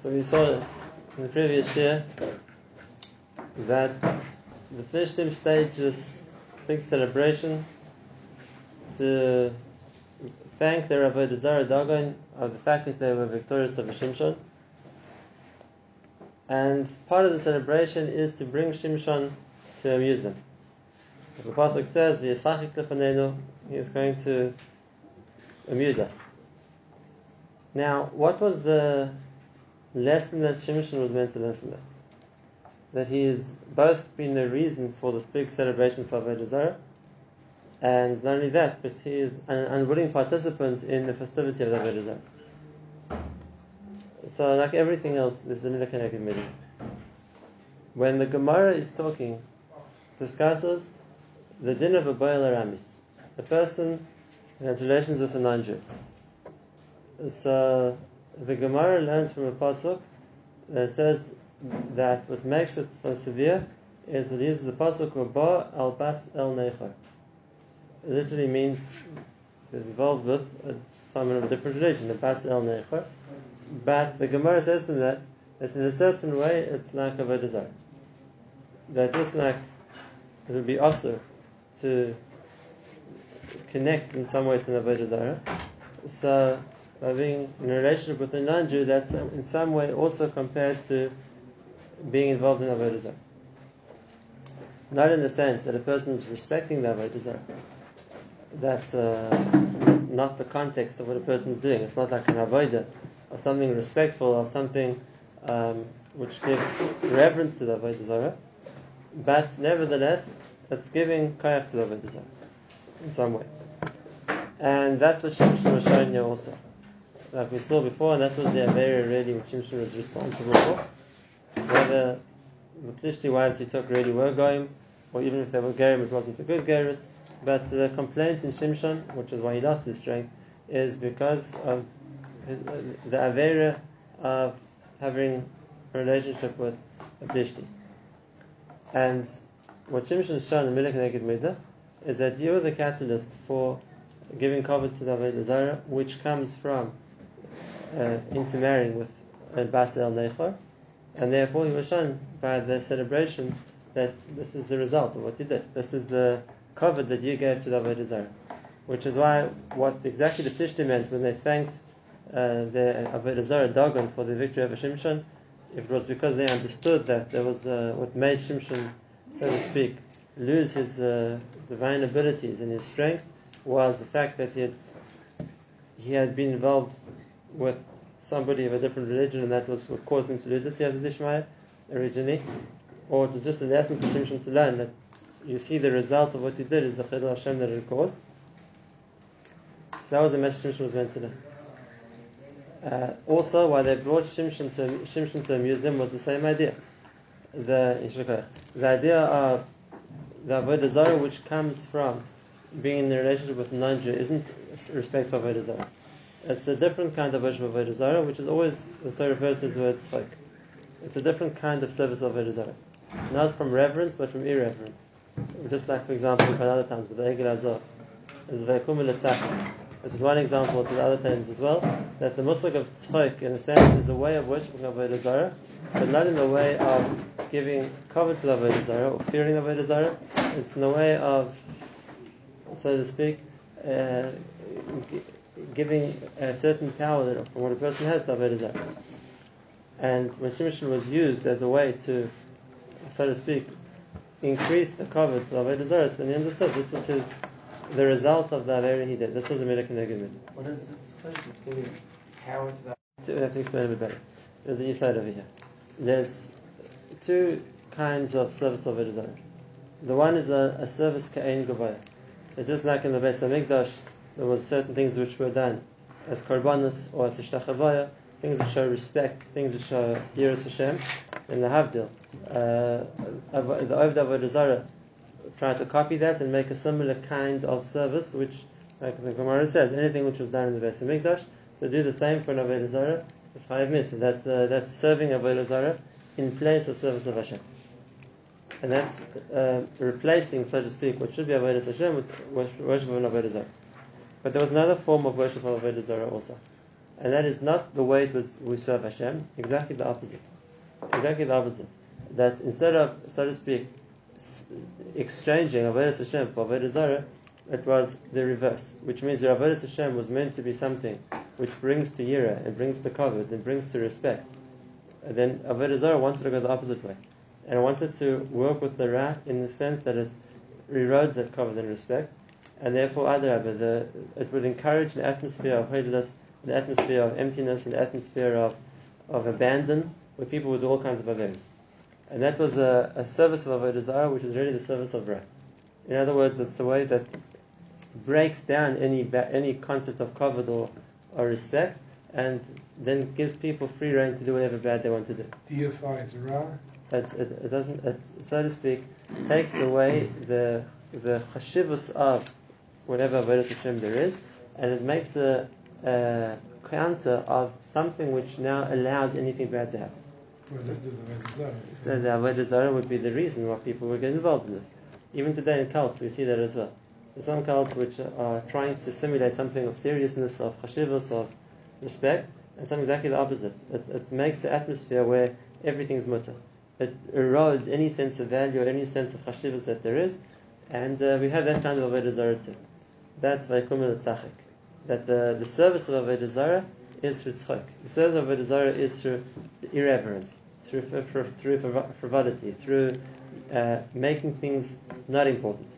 So we saw in the previous year that the Plishtim staged this big celebration to thank their Avodah Zarah Dagon of the fact that they were victorious over Shimshon. And part of the celebration is to bring Shimshon to amuse them. As the Pasuk says, V'yisachik lefanenu, he is going to amuse us. Now, what was the lesson that Shimshon was meant to learn from that? That he has both been the reason for this big celebration for Avodah Zarah, and not only that, but he is an unwilling participant in the festivity of the Avodah Zarah. So, like everything else, this is a Milah meeting. When the Gemara is talking, discusses the din of a Boil Aramis, a person who has relations with a non Jew. So, the Gemara learns from a pasuk that says that what makes it so severe is it uses the pasuk ba al bas el neichar. It literally means it's involved with someone of a different religion, the bas el neichar. But the Gemara says from that that in a certain way it's like a avodah That just like it would be also to connect in some way to an So by being in a relationship with a non-Jew, that's in some way also compared to being involved in avodah zarah. Not in the sense that a person is respecting the avodah zarah. That's uh, not the context of what a person is doing. It's not like an avodah or something respectful or something um, which gives reverence to the avodah zarah. But nevertheless, it's giving kayak to the avodah zarah in some way. And that's what Shimshon was showing here also like we saw before, and that was the Avera really which Shimshon was responsible for. Whether the Plishti wives he took really were going, or even if they were Gerim, it wasn't a good Gerist. But the complaint in Shimshon, which is why he lost his strength, is because of the Avera of having a relationship with a Plishti. And what Shimshon shown in Milik Neged Midah is that you are the catalyst for giving cover to the Zarah, which comes from uh, intermarrying with uh, Bas El Nechor, and therefore he was shown by the celebration that this is the result of what you did. This is the cover that you gave to the Avodah. Which is why what exactly the Plishtim meant when they thanked uh, the Avodah Zarah Dagon for the victory over Shimshon, it was because they understood that there was uh, what made Shimshon, so to speak, lose his uh, divine abilities and his strength, was the fact that he had he had been involved with somebody of a different religion, and that was what caused him to lose it. He has a Dishmaya originally, or it was just a lesson for Shimshon to learn that you see the result of what you did is the Chilul Hashem that it caused. So that was the message Shimshon was meant to learn. Uh, also, why they brought Shimshon to Shimshon to a museum was the same idea. The the idea of the avodah zarah, which comes from being in a relationship with non-Jew, isn't respect for avodah zarah. It's a different kind of worship of Avodah Zarah, which is always, the Torah to as the word tzchok. It's a different kind of service of Avodah Zarah. Not from reverence, but from irreverence. Just like, for example, in other times, with the Egel Azor, is Vekum This is one example to the other times as well, that the Muslim of tzchok, in a sense, is a way of worshipping Avodah Zarah, but not in the way of giving cover to the Avodah Zarah or fearing the Avodah Zarah. It's in the way of, so to speak, uh, giving a certain power that from what a person has to Avodah Zarah. And when Shimshon was used as a way to, so to speak, increase the cover to Avodah Zarah, then he understood this was his, the result of the Avera he did. This was the Milik Negimid. What is this It's giving power to that. We have to explain a bit better. There's a new side over here. There's two kinds of service of Avodah Zarah. The one is a, a service ka'ain gavaya. Just like in the Beis Hamikdash, there was certain things which were done as korbanos or as ishtachavaya, things which show respect, things which show yiras Hashem. In the Havdil, uh, the Oved Avodah Zarah tried to copy that and make a similar kind of service, which, like the Gemara says, anything which was done in the Beis Hamikdash, to do the same for an Avodah Zarah is Chayav Misa. That's, uh, that's serving Avodah Zarah in place of service of Hashem. And that's uh, replacing, so to speak, what should be Avodah Hashem with worship of an Avodah. But there was another form of worship of Avodah Zarah also. And that is not the way it was we serve Hashem, exactly the opposite. Exactly the opposite. That instead of, so to speak, exchanging Avodah Hashem for Avodah Zarah, it was the reverse, which means that Avodah Hashem was meant to be something which brings to Yira and brings to Kavod and brings to respect. And then Avodah Zarah wanted to go the opposite way. And wanted to work with the Ra in the sense that it erodes that Kavod and respect. And therefore, Adarabah, the, it would encourage an atmosphere of holiness, an atmosphere of emptiness, an atmosphere of, of abandon, where people would do all kinds of averis. And that was a, a service of Avodah Zarah, which is really the service of Ra. In other words, it's a way that breaks down any ba- any concept of kavod or, or respect, and then gives people free reign to do whatever bad they want to do. deifies Ra. It, it, it doesn't, it, so to speak, takes away the the chashivus of whatever avodas Hashem there is, and it makes a, a counter of something which now allows anything bad to happen. What does that do with the Avodah So the avodah zarah would be the reason why people would get involved in this. Even today in cults, we see that as well. There's some cults which are trying to simulate something of seriousness, of chashivus, of respect, and some exactly the opposite. It, it makes the atmosphere where everything's mutter. It erodes any sense of value or any sense of chashivus that there is, and uh, we have that kind of avodah zarah too. That's vaikum el tzachik. That the, the service of avodah zarah is through tzchok. The service of avodah zarah is through irreverence, through through frivolity, through uh, making things not important.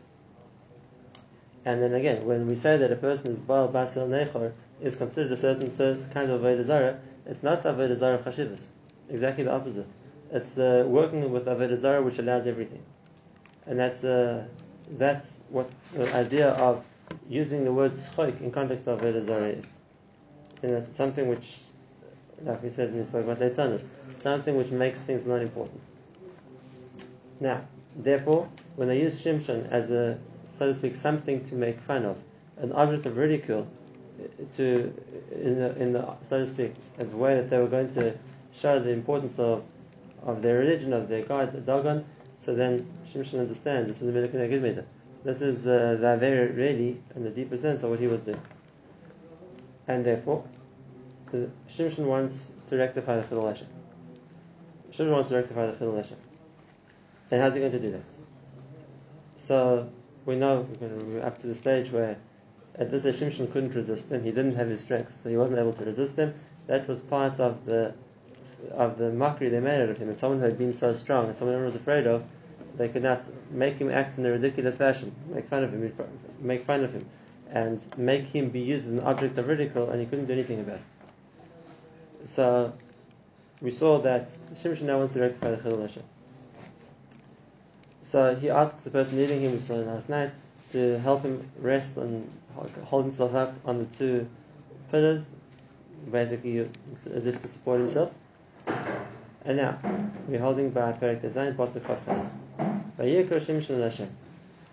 And then again, when we say that a person is Baal Basel Nechor, is considered a certain, certain kind of Avodah Zarah, it's not Avodah Zarah of Chashivas. Exactly the opposite. It's uh, working with Avodah Zarah which allows everything. And that's, uh, that's what the idea of using the word Schoik in context of Zarah is. And it's something which, like we said we spoke about leitzanus, something which makes things not important. Now, therefore, when they use Shimshon as a, so to speak, something to make fun of, an object of ridicule, uh, to in the, in the so to speak, as a way that they were going to show the importance of of their religion, of their God, the Dagon. So then Shimshon understands this is a Milik Neged Midah. This is uh, the very really, in the deeper sense, of what he was doing. And therefore, the Shimshon wants to rectify the Chilul Hashem. Shimshon wants to rectify the Hashem. And how's he going to do that? So we know we're up to the stage where at this Shimshon couldn't resist them. He didn't have his strength, so he wasn't able to resist them. That was part of the of the mockery they made out of him. And someone who had been so strong and someone everyone was afraid of, they could not make him act in a ridiculous fashion, make fun of him, make fun of him, and make him be used as an object of ridicule, and he couldn't do anything about it. So we saw that Shimshon now wants to rectify the Chilul. So he asks the person leading him, we saw last night, to help him rest and hold himself up on the two pillars, basically as if to support himself. And now, we're holding by Perek Tezayin, Pasuk Chav Ches. Vayikra Shimshon Hashem.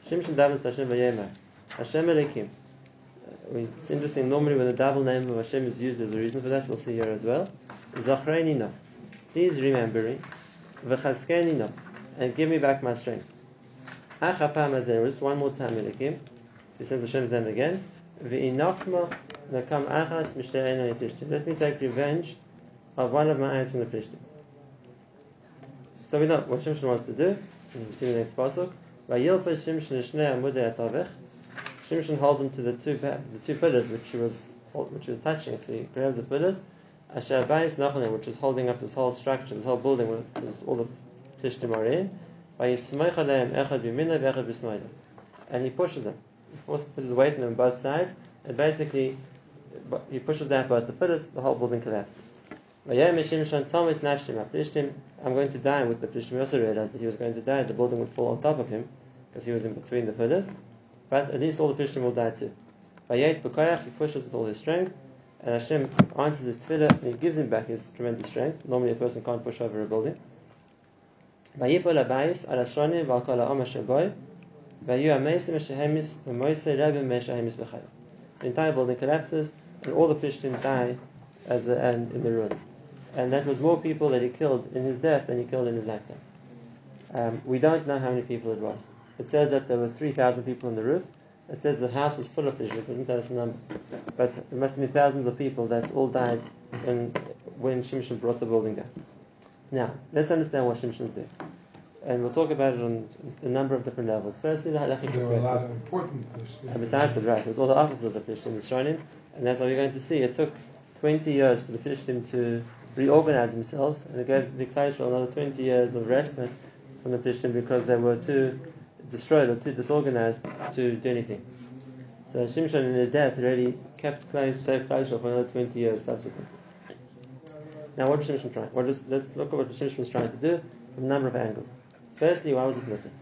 Shimshon davens Hashem vayemar. Hashem Elikim. Uh, it's interesting, normally when the double name of Hashem is used, there's a reason for that, we'll see here as well. Zachreni no. Please remember me. V'chaskeni no. And give me back my strength. Achapam Hazeh, just one more time, Elikim. He says Hashem's name again. V'inachma nakam achas Plishtim. Let me take revenge of one of my eyes from the Plishtim. So we know what Shimshon wants to do. We see the next pasuk. Shimshon holds him to the two the two pillars which he was which he was touching. So he grabs the pillars. Asher bayis nachanim, which is holding up this whole structure, this whole building, where all the Plishtim are in. And he pushes them. He puts his weight on both sides, and basically he pushes out both the pillars. The whole building collapses. I'm going to die with the Plishtim. Also realized that he was going to die. The building would fall on top of him because he was in between the pillars. But at least all the Plishtim will die too. Vayet B'koyach. He pushes with all his strength. And Hashem answers his tefillah and he gives him back his tremendous strength. Normally a person can't push over a building. The entire building collapses and all the Plishtim die as the, and in the ruins. And that was more people that he killed in his death than he killed in his lifetime. Um, we don't know how many people it was. It says that there were 3,000 people on the roof, It says the house was full of fish. It doesn't tell us the number, but it must have been thousands of people that all died when when Shimshon brought the building down. Now let's understand what Shimshon's doing, and we'll talk about it on a number of different levels. Firstly, the halachic perspective. There were a lot of important fish. And besides it, right, it was all the officers of the Plishtim, the Shronim, and that's what we're going to see. It took 20 years for the Plishtim to reorganize themselves, and gave the Klal another 20 years of respite from the Plishtim because they were too destroyed or too disorganized to do anything. So Shimshon in his death already kept Klal, saved Klal for another 20 years subsequently. Now, what was Shimshon trying? What is, let's look at what Shimshon was trying to do from a number of angles. Firstly, why was it mutter?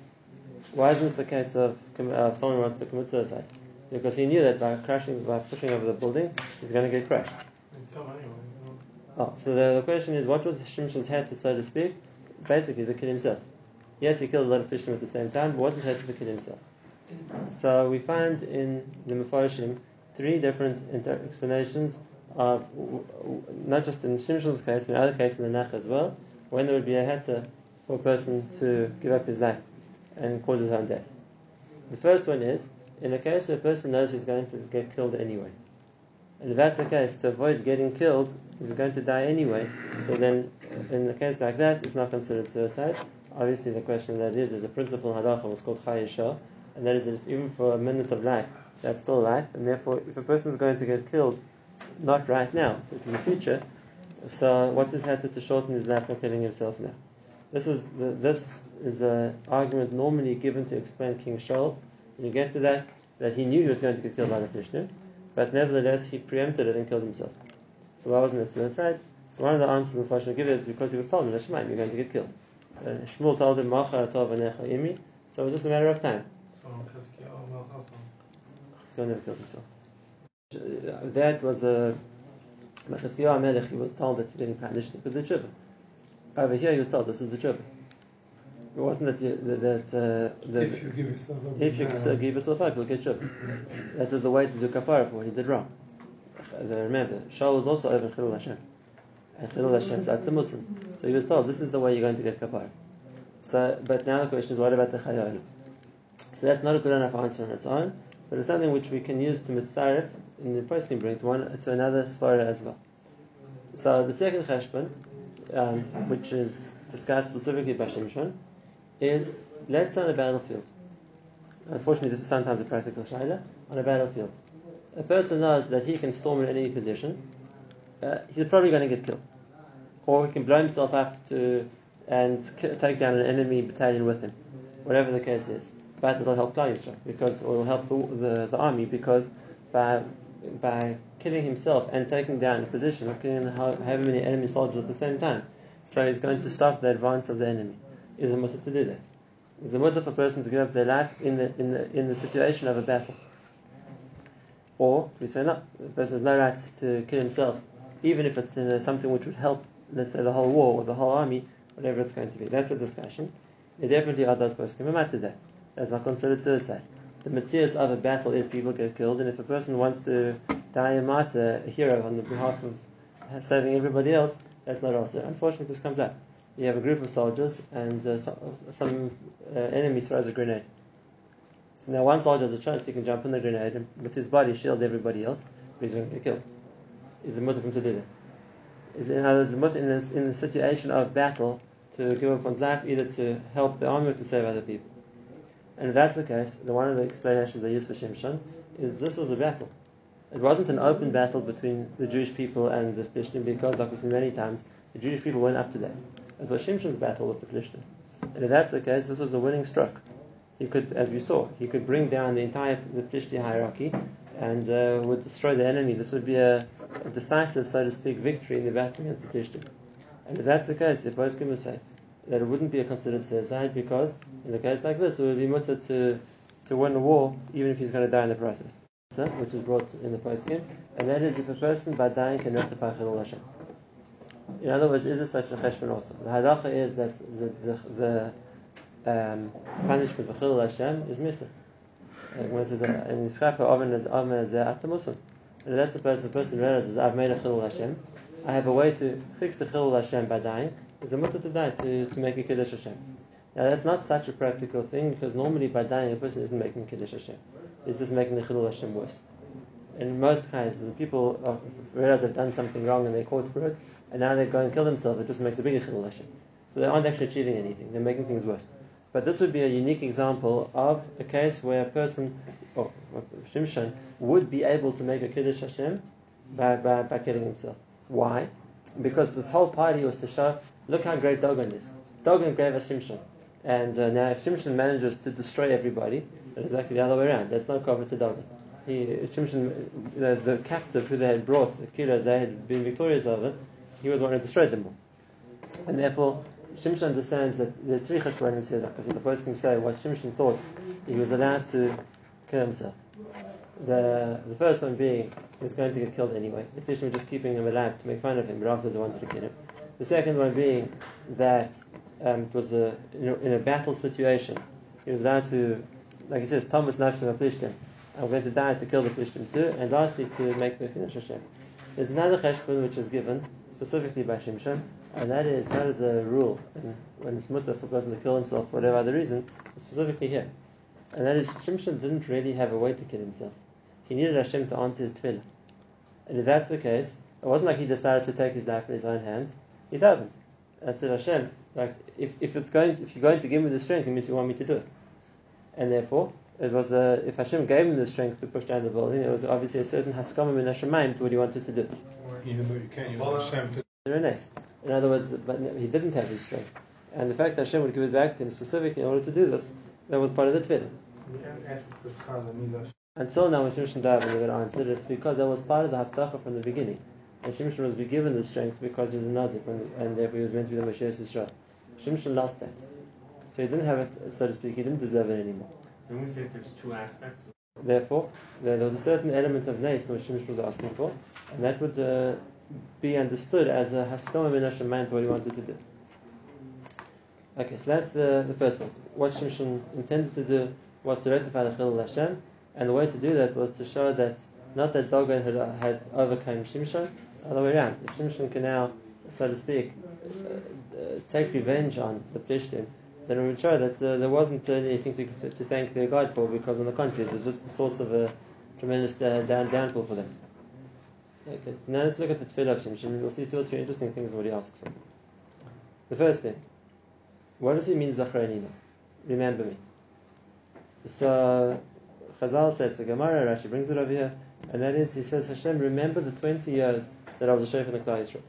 Why isn't this the case of, of someone who wants to commit suicide? Because he knew that by crashing, by pushing over the building, he's going to get crushed. Oh, so the, the question is, what was Shimshon's head, so to speak? Basically, the kid himself. Yes, he killed a lot of Plishtim at the same time, but wasn't head to kill himself. So we find in the Mefarshim three different inter- explanations of, not just in Shimshon's case, but in other cases in the Nach as well, when there would be a heter for a person to give up his life and cause his own death. The first one is, in a case where a person knows he's going to get killed anyway. And if that's the case, to avoid getting killed, he's going to die anyway, so then in a case like that, it's not considered suicide. Obviously, the question that is, is a principle in halacha, what's called chayesha, and that is that even for a minute of life, that's still life, and therefore, if a person is going to get killed, not right now, but in the future, so what's his to shorten his life by killing himself now? This is the, this is the argument normally given to explain King Shaul. When you get to that, that he knew he was going to get killed by the Plishtim, but nevertheless he preempted it and killed himself. So why wasn't it suicide? So one of the answers the Fasher give is because he was told in the Shemaim, you're going to get killed. Uh, Shmuel told him, "Macha anecha imi," so it was just a matter of time. Himself. That was a Chizkiah. He was told that getting punished with the tshuva. Over here, he was told this is the tshuva. It wasn't that you, that, that uh, the, If you give yourself up. if you now, give yourself up, you'll get tshuva. That was the way to do kapara for what he did wrong. Remember, Shaul was also over Chilul Hashem. And Chilul Hashem is Atzah Muslim. So he was told, this is the way you're going to get kapara. So, but now the question is, what about the Chayyim? So that's not a good enough answer on its own, but it's something which we can use to mitzaref in the post can bring to one to another svara as well. So the second cheshbon, um, which is discussed specifically by Shimshon, is let's on a battlefield. Unfortunately, this is sometimes a practical shayla on a battlefield. A person knows that he can storm an enemy position. Uh, he's probably going to get killed, or he can blow himself up to and take down an enemy battalion with him, whatever the case is. But it'll help Klal Yisrael because or it'll help the, the, army because by by killing himself and taking down a position, or killing how- however many enemy soldiers at the same time, so he's going to stop the advance of the enemy. Is a mutter to do that? Is a mutter for a person to give up their life in the in the in the situation of a battle? Or we say no, the person has no right to kill himself, even if it's in a, something which would help, let's say, the whole war or the whole army, whatever it's going to be. That's a discussion. There definitely are those poskim to that. That's not considered suicide. The mitzvahs of a battle is people get killed, and if a person wants to die a martyr, a hero on the behalf of saving everybody else, that's not also. Unfortunately, this comes up. You have a group of soldiers, and uh, so, some uh, enemy throws a grenade. So now one soldier has a chance, he can jump in the grenade and with his body shield everybody else, but he's going to get killed. Is it mutter to do that? Is in other words, mutter in the, in the situation of battle to give up one's life either to help the army or to save other people? And if that's the case, the one of the explanations they use for Shimshon is this was a battle. It wasn't an open battle between the Jewish people and the Plishtim because, like we've seen many times, the Jewish people went up to that. It was Shimshon's battle with the Plishtim. And if that's the case, this was a winning stroke. He could, as we saw, he could bring down the entire the hierarchy and uh, would destroy the enemy. This would be a, a decisive, so to speak, victory in the battle against the Plishtim. And if that's the case, the poskim will say that it wouldn't be a considered suicide because in a case like this, it would be mutter to to win a war even if he's going to die in the process. Which is brought in the poskim, and that is if a person by dying can rectify Chilul Hashem. In other words, is there such a cheshbon also? The halacha is that the, the, the um, punishment for Chilul Hashem is missing. When it says, "In Yischapa oven is oven ze atamusim," and that's the person. The person realizes, "I've made a Chilul Hashem. I have a way to fix the Chilul Hashem by dying." Is a mutter to die to, to make a kiddush Hashem. Now that's not such a practical thing because normally by dying a person isn't making kiddush Hashem. It's just making the Chilul Hashem worse. In most cases, people uh, realize they've done something wrong and they're caught for it, and now they go and kill themselves, it just makes a bigger Chilul Hashem. So they aren't actually achieving anything, they're making things worse. But this would be a unique example of a case where a person, or or Shimshon, would be able to make a Kiddush Hashem by, by, by killing himself. Why? Because this whole party was to show, look how great Dogon is. Dogon gave Shimshon. And uh, now if Shimshon manages to destroy everybody, it's exactly the other way around. That's not cover to Dogon. He, Shimshon, the, the captive who they had brought, the killers they had been victorious over, he was the one who destroyed them all. And therefore, Shimshon understands that there's three cheshbonim here, because the poskim say what Shimshon thought he was allowed to kill himself. The the first one being he was going to get killed anyway. The Plishtim were just keeping him alive to make fun of him, but afterwards they wanted to kill him. The second one being that um, it was a in, a in a battle situation. He was allowed to, like he says, Thomas Nafshim Plishtim. I'm going to die to kill the Plishtim too, and lastly to make the Hashem. There's another cheshbon which is given specifically by Shimshon, and that is not as a rule and when it's mutter for a person to kill himself for whatever other reason, specifically here. And that is Shimshon didn't really have a way to kill himself. He needed Hashem to answer his tefillah. And if that's the case, it wasn't like he decided to take his life in his own hands. He didn't. I said, Hashem, like if, if it's going if you're going to give me the strength, it means you want me to do it. And therefore, it was uh, if Hashem gave him the strength to push down the building, it was obviously a certain haskama in Hashemayim to what he wanted to do. Even though you can't use Hashem to They're a. In other words, but he didn't have his strength. And the fact that Hashem would give it back to him specifically in order to do this, that was part of the tefillah. We haven't asked for Schar Lamiza. Until now, when Shimshon died, when they got answered, it's because that was part of the haftacha from the beginning. And Shimshon was given the strength because he was a Nazir, when, and therefore he was meant to be the Moshe Yisrael. Shimshon lost that. So he didn't have it, so to speak, he didn't deserve it anymore. When we say there's two aspects, Therefore, there, was a certain element of Nes which Shimshon was asking for, and that would uh, be understood as a haskama min Hashemayim to what he wanted to do. Okay, so that's the, the first point. What Shimshon intended to do was to rectify the Chilul Hashem, and the way to do that was to show that not that Dogon had, had overcome Shimshon, the other way around. If Shimshon can now, so to speak, uh, uh, take revenge on the Plishtim, then it would show that uh, there wasn't anything to, to thank their God for, because on the contrary, it was just the source of a tremendous uh, down, downfall for them. Okay, so now let's look at the tefillah of Shimshon. We'll see two or three interesting things in what he asks for. The first thing, what does he mean Zachreinina? Remember me. So Chazal says, the Gemara Rashi brings it over here, and that is, he says, Hashem, remember the 20 years that I was a sheikh in the Klal Yisrael.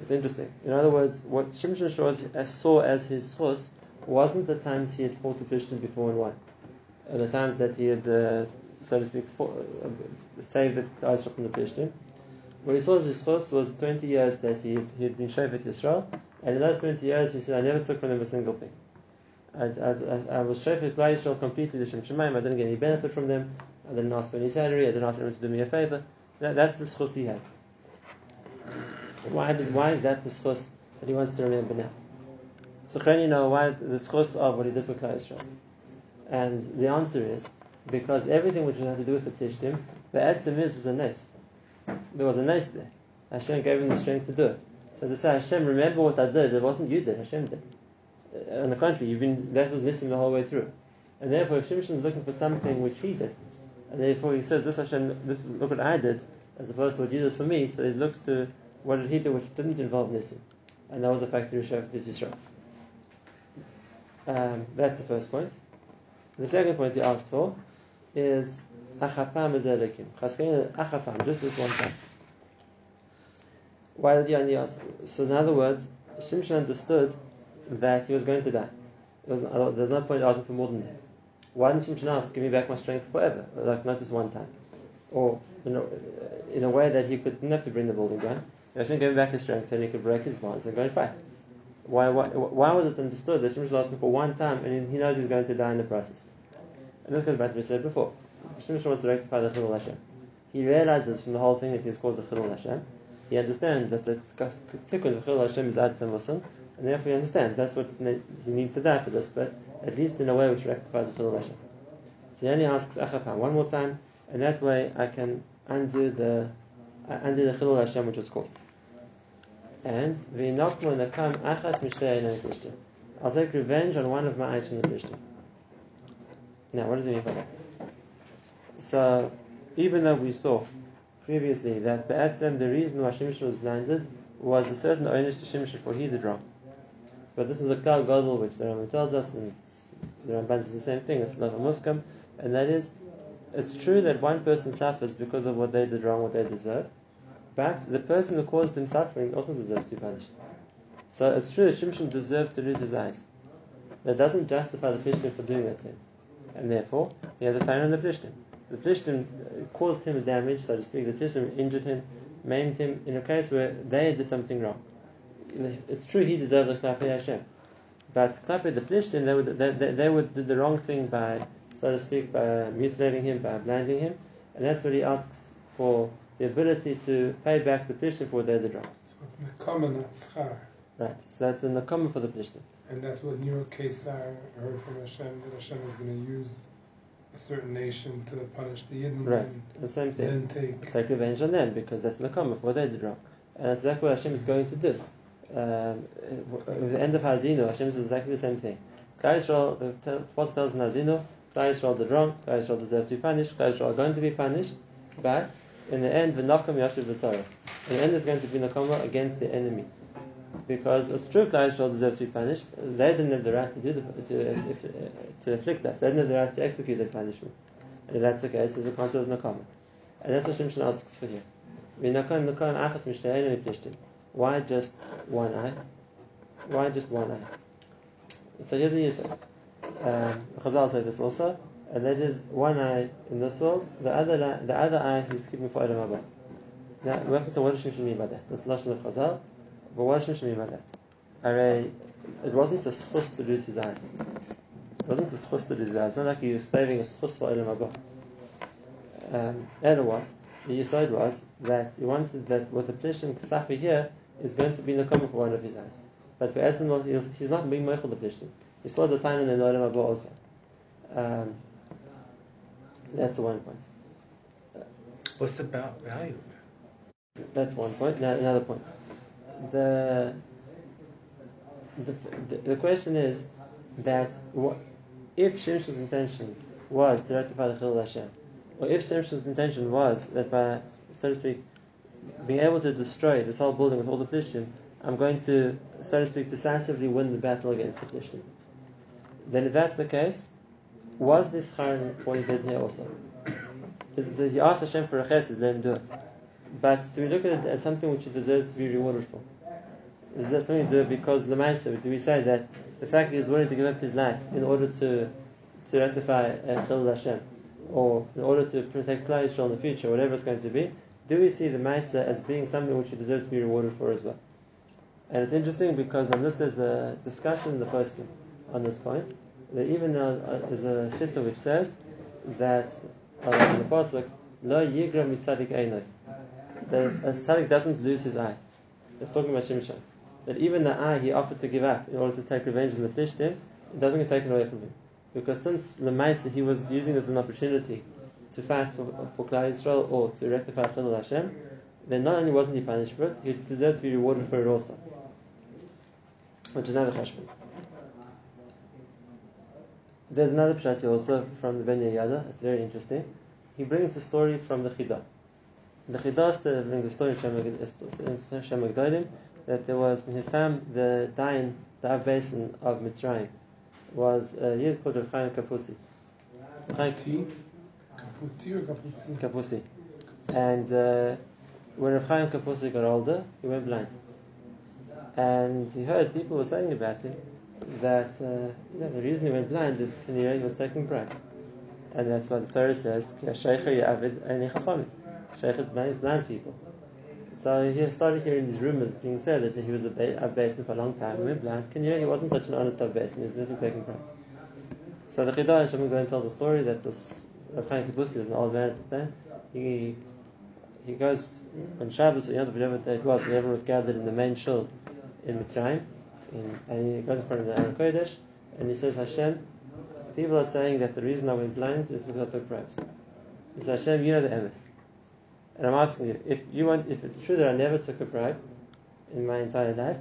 It's interesting. In other words, what Shimshon saw as his source wasn't the times he had fought the Plishtim before and and the times that he had, uh, so to speak, fought, uh, saved the Klal Yisrael from the Plishtim. What he saw as his source was the 20 years that he had, he had been sheikh at Yisrael, and in those 20 years he said, I never took from them a single thing. I, I, I was Klal Yisrael completely L'Shem Shemaim. I didn't get any benefit from them. I didn't ask for any salary. I didn't ask anyone to do me a favor. That, that's the schus he had. Why, why is that the schus that he wants to remember now? So can you know why the schus of what he did for Klal Yisrael? And the answer is because everything which had to do with the Plishtim, the Etzim is was a nes. There was a nes there. Hashem gave him the strength to do it. So to say Hashem, remember what I did, it wasn't you did, Hashem did. Uh, on the contrary, you've been that was missing the whole way through. And therefore, if Shimshon is looking for something which he did, and therefore he says, "This Hashem, this look what I did," as opposed to what you did for me. So he looks to what did he do which didn't involve Nisim, and that was the fact that he showed this Yisrael. Um, that's the first point. The second point he asked for is achapam ezelikim. Achapam, just this one time. Why did he ask? So in other words, Shimshon understood that he was going to die. Was, there's no point asking for more than that. Why didn't Shimshon ask, give me back my strength forever? Like not just one time. Or you know, in a way that he could, didn't have to bring the building down. Hashem gave him back his strength and he could break his bonds and go and fight. Why, why, why was it understood Shimshon was asking for one time and he knows he's going to die in the process? And this goes back to what we said before. Shimshon wants to rectify the Chilul Hashem. He realizes from the whole thing that he's caused the Chilul Hashem. He understands that the tikkun of Chilul Hashem is ad Musan, and therefore he understands that's what he needs to die for this, but at least in a way which rectifies the Chilul Hashem. So he asks Achapam one more time, and that way I can undo the uh, undo the Chilul Hashem which was caused. And v'inokmo nakam achas mishtei. I'll take revenge on one of my eyes from the plishtim. Now, what does it mean by that? So, even though we saw previously that Be'etzem, the reason why Shimshon was blinded was a certain onus to Shimshon for he did wrong. But this is a Kal Gadol which the Rambam tells us, and the Ramban says the same thing, it's Lava Muskam, and that is, it's true that one person suffers because of what they did wrong, what they deserve, but the person who caused them suffering also deserves to be punished. So it's true that Shimshon deserved to lose his eyes. That doesn't justify the Plishtim for doing that to him. And therefore, he has a time on the Plishtim. The Plishtim uh, caused him damage, so to speak. The Plishtim injured him, maimed him in a case where they did something wrong. It's true he deserved the Klape Hashem. But Klape the Plishtim, they would, they, they, they would do the wrong thing by, so to speak, by mutilating him, by blinding him. And that's what he asks for the ability to pay back the Plishtim for what they did wrong. So it's Nekama, not Schar. Right. So that's the Nakama for the Plishtim. And that's what Nero Kesar heard from Hashem, that Hashem is going to use a certain nation to punish the Yidden Right. and The same thing. then take. take revenge on them because that's Nakama for what they did wrong. And that's exactly what Hashem is going to do. Um, with the end of Hazino, Hashem says exactly the same thing. Klal Yisrael, the Apostle tells in Hazino, Yisrael did wrong, Klal Yisrael deserve to be punished, Klal Yisrael are going to be punished, but in the end, V'nakam Yashiv B'tzara. In the end, there's going to be Nakama against the enemy. Because it's true, Klal Yisrael deserve to be punished. They didn't have the right to do the, to, if, to afflict us. They didn't have the right to execute their punishment. And if that's the case, there's a concept of Nakama. And that's what Shimshon asks for here. Why just one eye? Why just one eye? So here's a yisod. Um, Chazal say this also, and that is one eye in this world, the other the other eye he's keeping for Olam Haba. Now we have to say what does Shimshon mean by that? That's lashon of Chazal, but what does Shimshon mean by that? It wasn't a schus to lose his eyes. It wasn't a schus to lose his eyes. It's not like he was saving a schus for Olam Haba. Um, and what? The yisod was that he wanted that what the plishim safi here is going to be in the common for one of his eyes. But for Esnol, he's, not being meichel the plishtim. He still has a time in the Noram Abba also. Um, that's the one point. What's the ba- value? That's one point. Now, another point. The, the the the question is that what, if Shimshon's intention was to rectify the Chilul Hashem, or if Shimshon's intention was that by, so to speak, being able to destroy this whole building with all the Plishtim, I'm going to, so to speak, decisively win the battle against the Plishtim. Then if that's the case, was this he did here also? Is that he asked Hashem for a chesed, let him do it. But do we look at it as something which he deserves to be rewarded for? Is that something to do because the Lamaisa, do we say that the fact that he's willing to give up his life in order to to rectify uh, Hashem, or in order to protect Klal Yisrael in the future, whatever it's going to be, do we see the Maisa as being something which he deserves to be rewarded for as well? And it's interesting because on this there's a discussion in the poskim on this point. That even though uh, there's a shita which says that uh, in the pasuk, lo yigra mitzadik that a tzaddik doesn't lose his eye. It's talking about Shimshon. That even the eye he offered to give up in order to take revenge on the Plishtim, it doesn't get taken away from him. Because since Lemaisa he was using this as an opportunity to fight for, for Klal Yisrael or to rectify Chilul Hashem, then not only wasn't he punished for it, he deserved to be rewarded for it also. Which is another cheshbon. There's another pshat also from the Ben Yada. It's very interesting. He brings a story from the Chidah. The Chidah brings a story in Shem uh, uh, Magdalim that there was in his time the Dain, the Basin of Mitzrayim, was uh, a Yid called Rav Chaim Kapusi. Kaputi? Kaputi or Kaputi? Kapusi. And uh, when Rav Chaim Kapusi got older, he went blind. And he heard people were saying about him that uh, the reason he went blind is because he was taking bribes. And that's why the Torah says. Sheikha blinds, people. So he started hearing these rumors being said that he was a, ba- a basin for a long time. He went blind. You he wasn't such an honest Av basin. He was taking bribes. So the Chidah and Goyim tells a story that this Rav Chaim Kibusi was an old man at the time. He he goes on Shabbos or Yom whatever day it was, when everyone was gathered in the main shul in Mitzrayim, in, and he goes in front of the Aron Kodesh, and he says, Hashem, people are saying that the reason I went blind is because I took bribes. He says, Hashem, you know the emes. And I'm asking you, if you want, if it's true that I never took a bribe in my entire life,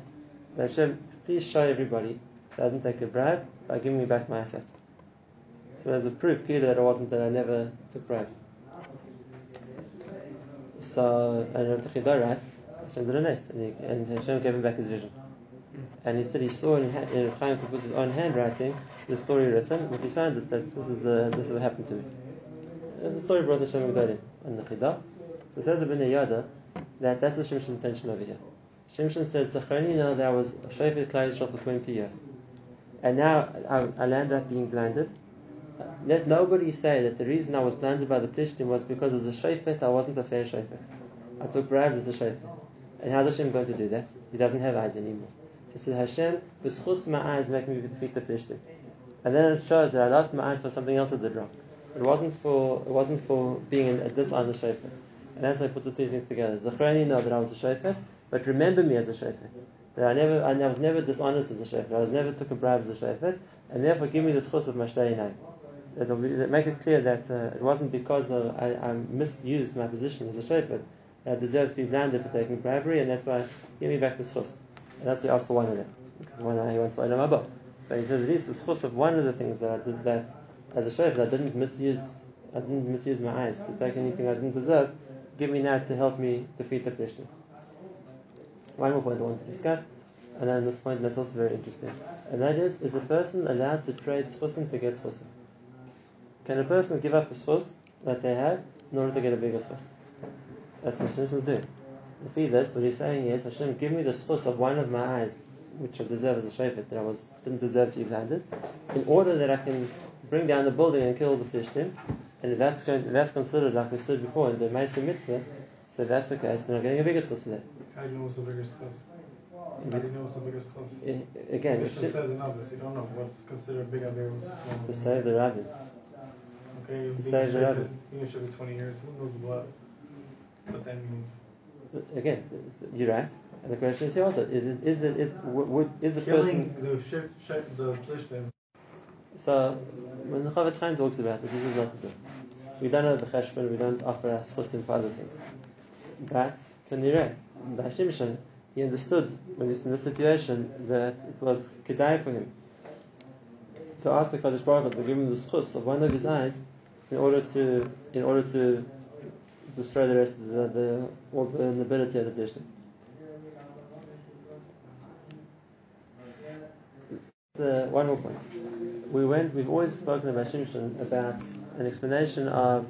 then Hashem, please show everybody that I didn't take a bribe by giving me back my asset. So there's a proof clear that it wasn't that I never took bribes. So, and the Chidah writes, Hashem did a he, and Hashem gave him back his vision. And he said he saw in, in Chaim Kapuz's own handwriting the story written, but he signed it that this is the this is what happened to me. A story brought Hashem Gedolim on the Chidah. So it says Ibn Yada that that's what Shimshon's intention over here. Shimshon says, Zachrani, now that I was a Klal Yisrael for 20 years. And now I, I land up being blinded. Let nobody say that the reason I was blinded by the Plishtim was because as a Shofet I wasn't a fair Shofet. I took bribes as a Shofet. And how's Hashem going to do that? He doesn't have eyes anymore. He says, Hashem, b'schus my eyes make me defeat the Plishtim. And then it shows that I lost my eyes for something else I did wrong. It wasn't for it wasn't for being a dishonest Shofet. And that's why I put the two things together. Zachrani know that I was a Shofet, but remember me as a Shofet. That I never I was never dishonest as a Shofet. I was never took a bribe as a Shofet, and therefore give me the schus of Mashtayinai. That will be- that make it clear that uh, it wasn't because of, I, I misused my position as a Shofet that I deserved to be blinded for taking bribery, and that's why give me back the schus. And that's why he asked for one of them. Because one he wants for Haba. But he says at least the source of one of the things that I did that as a Shofet I didn't misuse I didn't misuse my eyes to take anything I didn't deserve. Give me now to help me defeat the Plishtim. One more point I want to discuss, and then this point that's also very interesting, and that is: is a person allowed to trade schusim to get schusim? Can a person give up a schus that they have in order to get a bigger schus? That's what is doing. To feed this, what he's saying is, Hashem, give me the schus of one of my eyes, which I deserve as a shofet, that I was didn't deserve to be blinded, in order that I can bring down the building and kill the plishtim. And if that's going, if that's considered like we said before in the Mesa Mitzvah, so if that's the case, then I'm getting a bigger schus for that. How do you know what's the biggest cause? How do you know what's the biggest cause? Again, it's says in others, you don't know what's considered big to save the rabbi. Okay, to save the a rabbi. shofet- being a shofet 20 years, who knows what, what that means. Again, you're right. And the question is here also: Is it is it is would, is the person Killing the shift, shif, the plishtim, So when the Chafetz Chaim talks about this, this is not the We don't have the cheshbon, we don't offer us chusim for other things. But Kanireh, by Shimshon, he understood when he's in this situation that it was kedai for him to ask the Kadosh Baruch Hu to give him the schus of one of his eyes in order to in order to destroy the rest of the, the all the nobility of the Plishtim. Uh, one more point. We went. We've always spoken about Shimshon about an explanation of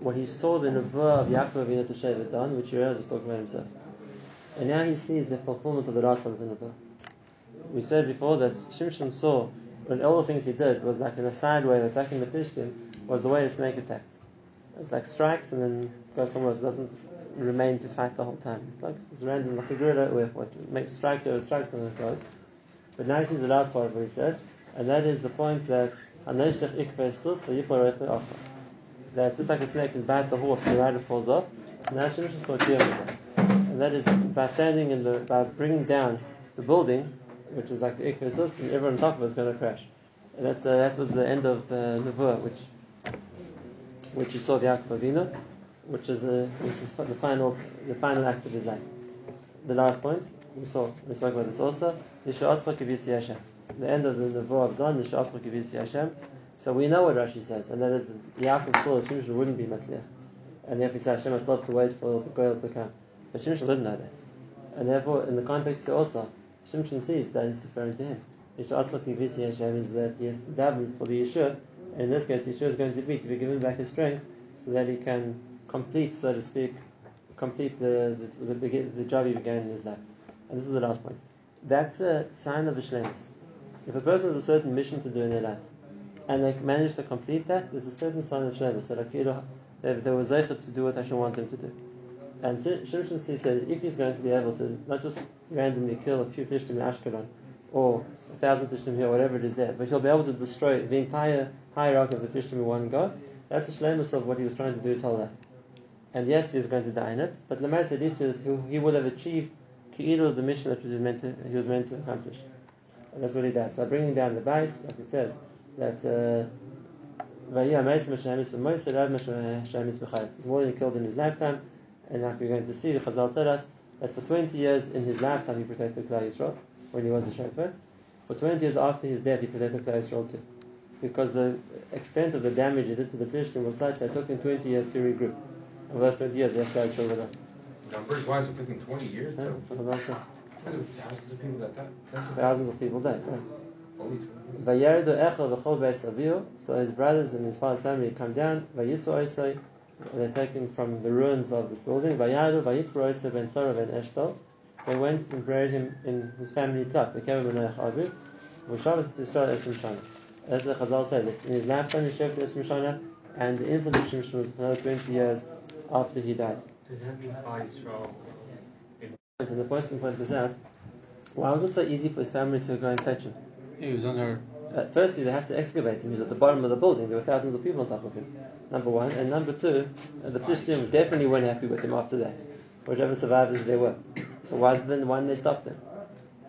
what he saw the nevuah of Yaakov Avinu to Shevet on, which Uriah was talking about himself, and now he sees the fulfillment of the last part of the nevuah. We said before that Shimshon saw when all the things he did was like in a side way attacking the Plishtim was the way a snake attacks. It like strikes and then goes somewhere else. It doesn't remain to fight the whole time. It's like it's random, like a guerrilla where what makes strikes over strikes and it goes. But now he sees the last part of what he said, and that is the point that that just like a snake can bite the horse and the rider falls off, with. And that is by standing in the, by bringing down the building, which is like the sus, and everyone on top of it is going to crash. And that's the, that was the end of the nevuah, which which you saw the Yaakov Avinu, which is, the which is the final the final act of his life. The last point we saw we spoke about this also. Hashem. The end of the nevuah of God. Hashem. So we know what Rashi says, and that is that Yaakov saw that Shimshon wouldn't be Matzliach, and therefore he said Hashem must love to wait for the Goel to come. But Shimshon didn't know that, and therefore in the context here also, Shimshon sees that it's referring to him. Hashem is that he has to for the Yeshua, in this case Yeshua is going to be to be given back his strength so that he can complete, so to speak, complete the the, the, the job he began in his life. And this is the last point. That's a sign of Ishlemus. If a person has a certain mission to do in their life, and they manage to complete that, there's a certain sign of Shlemus. That like, you know, they, they were to do what Hashem wanted them to do. And Shimshon said if he's going to be able to not just randomly kill a few Plishtim in Ashkelon, or a thousand Plishtim here, whatever it is there, but he'll be able to destroy the entire hierarchy of the Plishtim in one go, that's a shlemus of what he was trying to do his whole life. And yes, he was going to die in it, but Lemais at least he, would have achieved Ki'ilu, the mission that he was meant to, he was meant to accomplish. And that's what he does. By bringing down the base, like it says, that uh, He's more than he killed in his lifetime, and like we're going to see, the Chazal tell us that for 20 years in his lifetime he protected Klal Yisrael when he was a shepherd. For 20 years after his death he protected Klal Yisrael too. Because the extent of the damage he did to the Plishtim was such that it took him 20 years to regroup. And those 20 years, left Klal Yisrael with a numbers? Why is it taking 20 years Yeah, to? Thousands of people that. Tens Thousands of people died, right? Only 20 years. Vayeridu Echo v'chol beis. So his brothers and his father's family come down. They take him from the ruins of this building. Vayadu vayikru Oisai ben Tzara ben Eshtal. They went and buried him in his family plot. They came in Benoach Aviv. V'shafat Yisrael Esrim Shana. As the Chazal said, that in his lifetime he served Esrim Shana, and the infant of Shimshon was another 20 years after he died. Does that mean Klal Yisrael? And the person pointed this out. Why was it so easy for his family to go and fetch him? He was under. Uh, firstly, they had to excavate him. He was at the bottom of the building. There were thousands of people on top of him. Number one, and number two, uh, the Plishtim definitely weren't happy with him after that. Whichever survivors they were. So why then? Why didn't they stop them?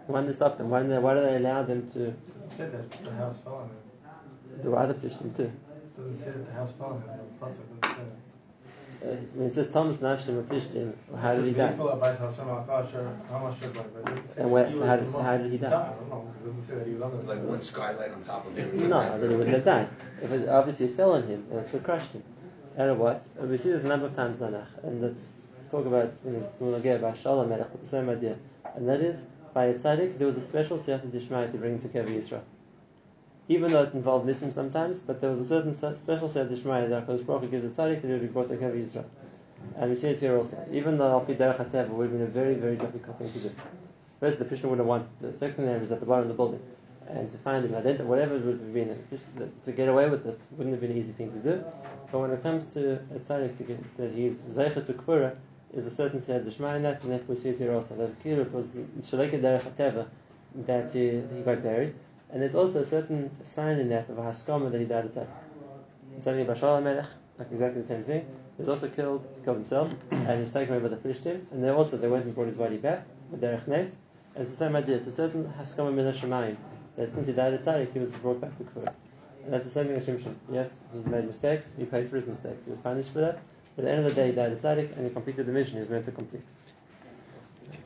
Why didn't they stop them? Why didn't they, Why did they allow them to? It said that the house fell on him. There were other Plishtim too. It doesn't say that the house fell on him. The pasuk doesn't say that. Uh, when it says Tamos Nafshim a Plishtim, how did he die? People about Hashem Akasher, how much should but it doesn't say And that where- so how did- so how did he die? I don't know. It doesn't say that he was on It was like one skylight on top of him. No, then he wouldn't have died. If it, obviously it fell on him, and it would crushed him. And what? And we see this a number of times in Tanakh, and let's talk about in know, Tzmul Ageh, Ba'Shalom Melech, with the same idea. And that is, by a tzaddik, there was a special siyata dishmai to bring to Kevi Yisrael. Even though it involved nisim sometimes, but there was a certain special siyata dishmai that HaKadosh Baruch gives a tzaddik would be brought to Kevi Yisrael. And we see it here also. Even though Al Pi Derech HaTeva would have been a very, very difficult thing to do. First, the Krishna would have wanted to. Second, he was at the bottom of the building. And to find him, identify whatever it would have been, to get away with it wouldn't have been an easy thing to do. But when it comes to a tzaddik, to get, that he's to kfura, is a certain in that, and therefore we see it here also. That it was shaleka derech hateva that he, he got buried. And there's also a certain sign in that of a haskama that he died at. Suddenly Bashar Melech, like exactly the same thing. He was also killed, he killed himself, and he was taken away by the Plishtim. And then also they went and brought his body back with Derech Nes. And it's the same idea. It's a certain Haskama Min Hashemayim that since he died at Tzaddik, he was brought back to Kfur. And that's the same thing as Shimshon. Yes, he made mistakes. He paid for his mistakes. He was punished for that. But at the end of the day, he died Tzaddik, and he completed the mission he was meant to complete.